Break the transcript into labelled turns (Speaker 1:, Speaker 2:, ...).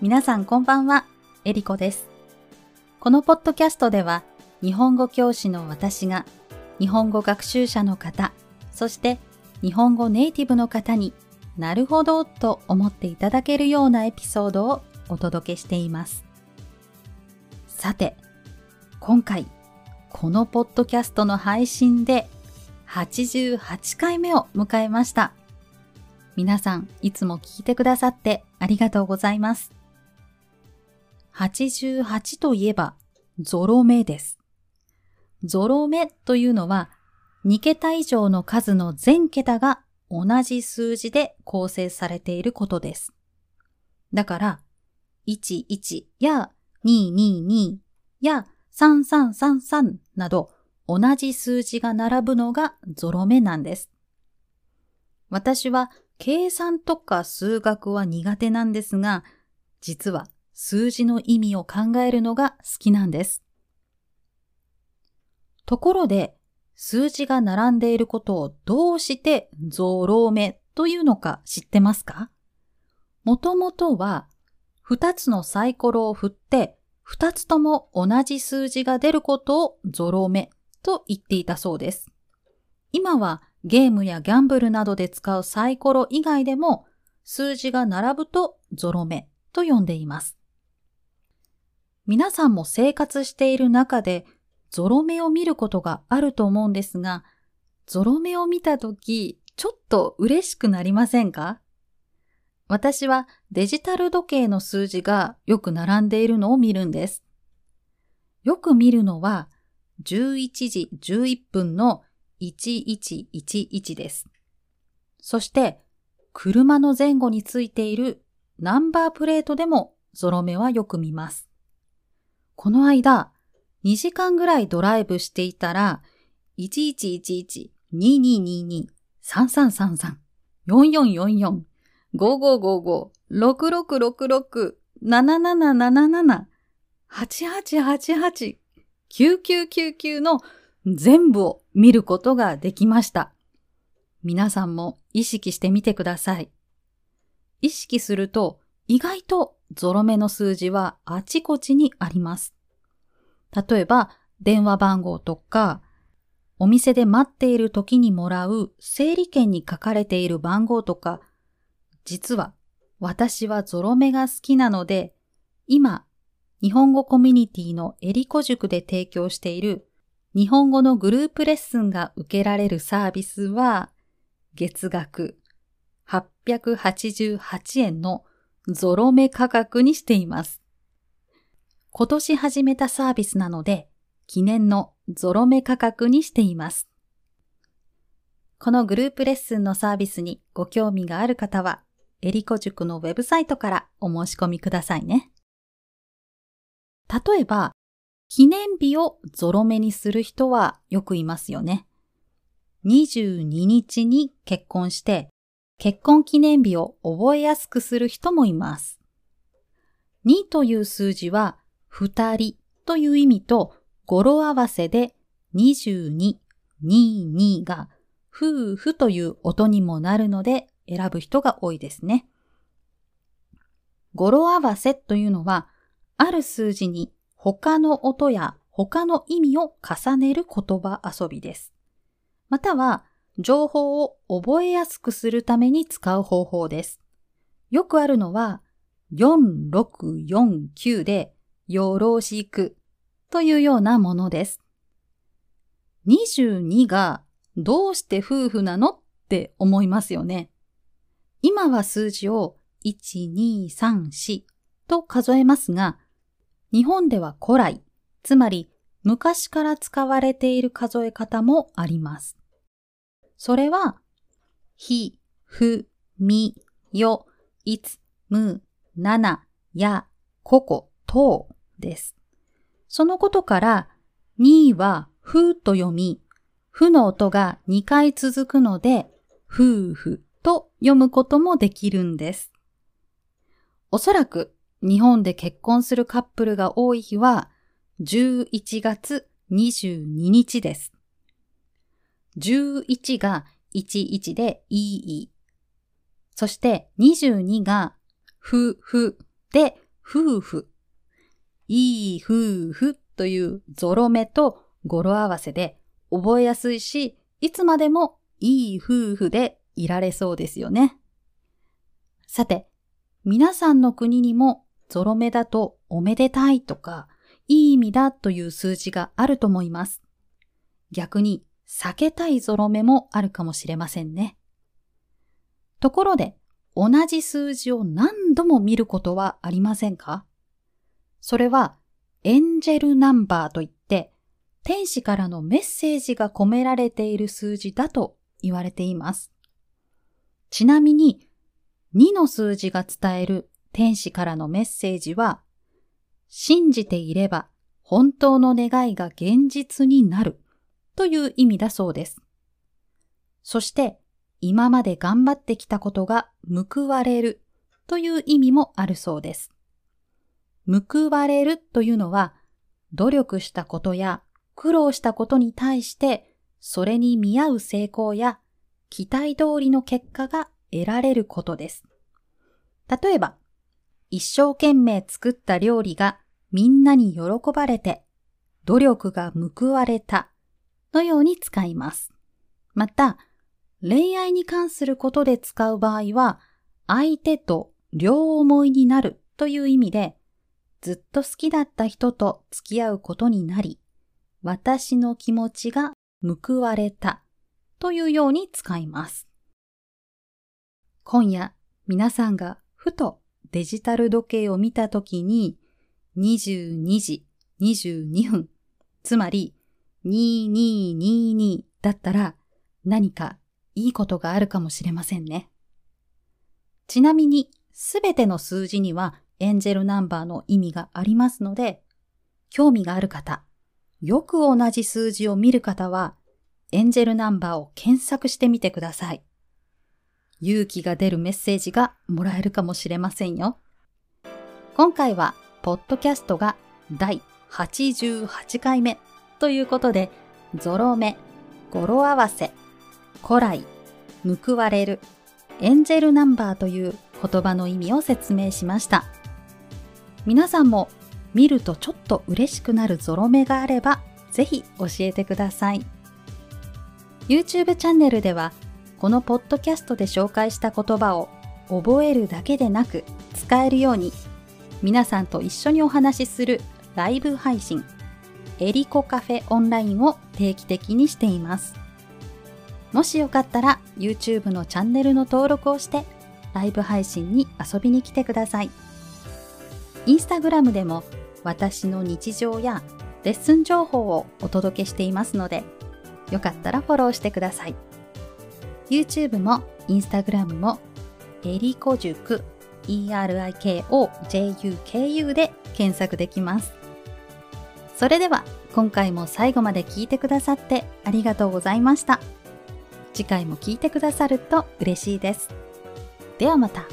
Speaker 1: 皆さんこんばんは、えりこです。このポッドキャストでは、日本語教師の私が、日本語学習者の方、そして日本語ネイティブの方になるほどと思っていただけるようなエピソードをお届けしています。さて、今回、このポッドキャストの配信で88回目を迎えました。皆さん、いつも聞いてくださってありがとうございます。88といえば、ゾロ目です。ゾロ目というのは、2桁以上の数の全桁が同じ数字で構成されていることです。だから、11や222や3333など同じ数字が並ぶのがゾロ目なんです。私は計算とか数学は苦手なんですが、実は数字の意味を考えるのが好きなんです。ところで、数字が並んでいることをどうしてゾロ目というのか知ってますか？もともとは2つのサイコロを振って2つとも同じ数字が出ることをゾロ目と言っていたそうです。今はゲームやギャンブルなどで使うサイコロ以外でも数字が並ぶとゾロ目と呼んでいます。皆さんも生活している中でゾロ目を見ることがあると思うんですが、ゾロ目を見たとき、ちょっと嬉しくなりませんか？私はデジタル時計の数字がよく並んでいるのを見るんです。よく見るのは11時11分の1111です。そして車の前後についているナンバープレートでもゾロ目はよく見ます。この間、2時間ぐらいドライブしていたら、1111、2222、3333、4444、5555、6666、7777、8888、9999の全部を見ることができました。皆さんも意識してみてください。意識すると意外とゾロ目の数字はあちこちにあります。例えば、電話番号とか、お店で待っている時にもらう整理券に書かれている番号とか、実は私はゾロ目が好きなので、今、日本語コミュニティのエリコ塾で提供している日本語のグループレッスンが受けられるサービスは、月額888円のゾロ目価格にしています。今年始めたサービスなので、記念のゾロ目価格にしています。このグループレッスンのサービスにご興味がある方は、エリコ塾のウェブサイトからお申し込みくださいね。例えば、記念日をゾロ目にする人はよくいますよね。22日に結婚して、結婚記念日を覚えやすくする人もいます。2という数字は、二人という意味と語呂合わせで22、22が夫婦という音にもなるので選ぶ人が多いですね。語呂合わせというのは、ある数字に他の音や他の意味を重ねる言葉遊びです。または、情報を覚えやすくするために使う方法です。よくあるのは、4649でよろしくというようなものです。22がどうして夫婦なのって思いますよね。今は数字を1、2、3、4と数えますが、日本では古来、つまり昔から使われている数え方もあります。それは、ひ、ふ、み、よ、いつ、む、なな、や、ここ、とうです。そのことから、にはふと読み、ふの音が2回続くので、夫婦と読むこともできるんです。おそらく日本で結婚するカップルが多い日は11月22日です。11が11でいい。そして22がふふで夫婦。いい夫婦というゾロ目と語呂合わせで覚えやすいし、いつまでもいい夫婦でいられそうですよね。さて、皆さんの国にもゾロ目だとおめでたいとか、いい意味だという数字があると思います。逆に避けたいゾロ目もあるかもしれませんね。ところで、同じ数字を何度も見ることはありませんか？それはエンジェルナンバーといって、天使からのメッセージが込められている数字だと言われています。ちなみに、2の数字が伝える天使からのメッセージは、信じていれば本当の願いが現実になるという意味だそうです。そして、今まで頑張ってきたことが報われるという意味もあるそうです。報われるというのは、努力したことや苦労したことに対して、それに見合う成功や期待通りの結果が得られることです。例えば、一生懸命作った料理がみんなに喜ばれて、努力が報われたのように使います。また、恋愛に関することで使う場合は、相手と両思いになるという意味で、ずっと好きだった人と付き合うことになり、私の気持ちが報われたというように使います。今夜、皆さんがふとデジタル時計を見たときに、22時22分、つまり2222だったら何かいいことがあるかもしれませんね。ちなみに、すべての数字にはエンジェルナンバーの意味がありますので、興味がある方、よく同じ数字を見る方は、エンジェルナンバーを検索してみてください。勇気が出るメッセージがもらえるかもしれませんよ。今回は、ポッドキャストが第88回目ということで、ゾロ目、語呂合わせ、古来、報われる、エンジェルナンバーという言葉の意味を説明しました。皆さんも見るとちょっと嬉しくなるゾロ目があれば、ぜひ教えてください。YouTube チャンネルでは、このポッドキャストで紹介した言葉を覚えるだけでなく使えるように、皆さんと一緒にお話しするライブ配信、エリコカフェオンラインを定期的にしています。もしよかったら YouTube のチャンネルの登録をしてライブ配信に遊びに来てください。インスタグラムでも私の日常やレッスン情報をお届けしていますので、よかったらフォローしてください。YouTube も Instagram もエリコ塾 ERIKOJUKU で検索できます。それでは今回も最後まで聞いてくださってありがとうございました。次回も聞いてくださると嬉しいです。ではまた。